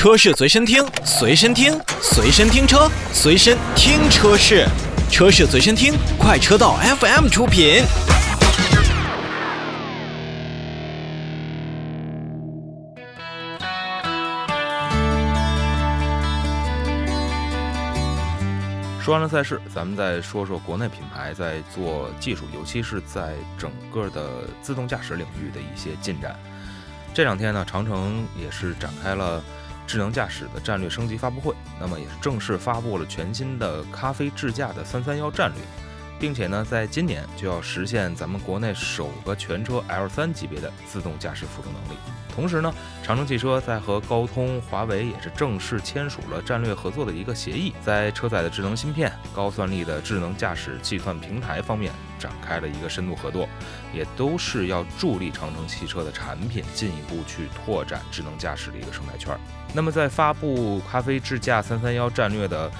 车市随身听，随身听，随身听车，随身听车市，车市随身听，快车道 FM 出品。说完了赛事，咱们再说说国内品牌在做技术，尤其是在整个的自动驾驶领域的一些进展。这两天呢，长城也是展开了智能驾驶的战略升级发布会，那么也是正式发布了全新的咖啡智驾的三三幺战略，并且呢，在今年就要实现咱们国内首个全车 L 三级别的自动驾驶辅助能力。同时呢，长城汽车在和高通、华为也是正式签署了战略合作的一个协议，在车载的智能芯片、高算力的智能驾驶计算平台方面展开了一个深度合作，也都是要助力长城汽车的产品进一步去拓展智能驾驶的一个生态圈。那么在发布咖啡智驾三三幺战略的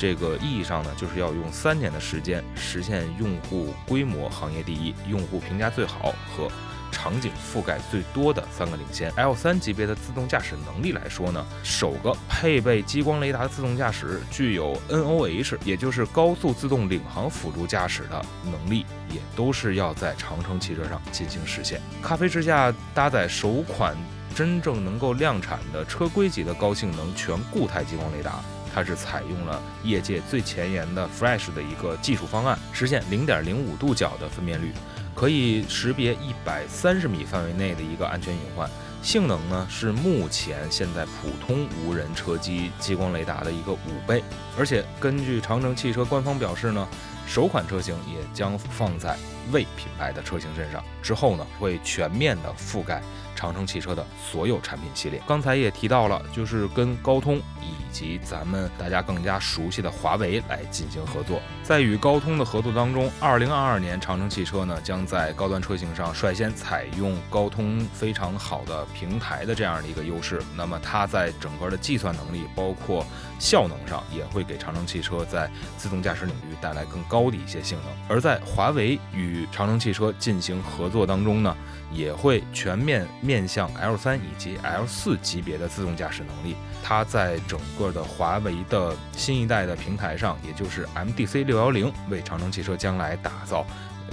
这个意义上呢，就是要用三年的时间实现用户规模行业第一、用户评价最好和。场景覆盖最多的三个领先 L 三级别的自动驾驶能力来说呢，首个配备激光雷达的自动驾驶具有 NOH，也就是高速自动领航辅助驾驶的能力，也都是要在长城汽车上进行实现。咖啡之下搭载首款真正能够量产的车规级的高性能全固态激光雷达，它是采用了业界最前沿的 Flash 的一个技术方案，实现零点零五度角的分辨率。可以识别一百三十米范围内的一个安全隐患，性能呢是目前现在普通无人车机激光雷达的一个五倍，而且根据长城汽车官方表示呢，首款车型也将放在魏品牌的车型身上，之后呢会全面的覆盖。长城汽车的所有产品系列，刚才也提到了，就是跟高通以及咱们大家更加熟悉的华为来进行合作。在与高通的合作当中，二零二二年长城汽车呢将在高端车型上率先采用高通非常好的平台的这样的一个优势。那么它在整个的计算能力，包括效能上，也会给长城汽车在自动驾驶领域带来更高的一些性能。而在华为与长城汽车进行合作当中呢，也会全面。面向 L 三以及 L 四级别的自动驾驶能力，它在整个的华为的新一代的平台上，也就是 MDC 六幺零，为长城汽车将来打造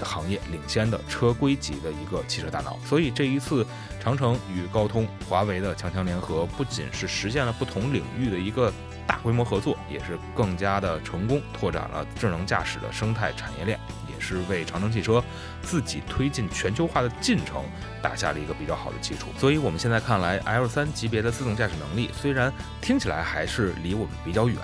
行业领先的车规级的一个汽车大脑。所以这一次长城与高通、华为的强强联合，不仅是实现了不同领域的一个大规模合作，也是更加的成功拓展了智能驾驶的生态产业链。是为长城汽车自己推进全球化的进程打下了一个比较好的基础。所以，我们现在看来，L 三级别的自动驾驶能力虽然听起来还是离我们比较远，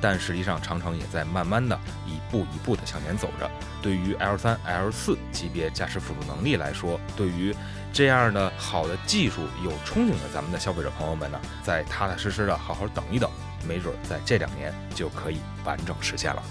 但实际上长城也在慢慢的一步一步的向前走着。对于 L 三、L 四级别驾驶辅助能力来说，对于这样的好的技术有憧憬的咱们的消费者朋友们呢，再踏踏实实的好好等一等，没准在这两年就可以完整实现了。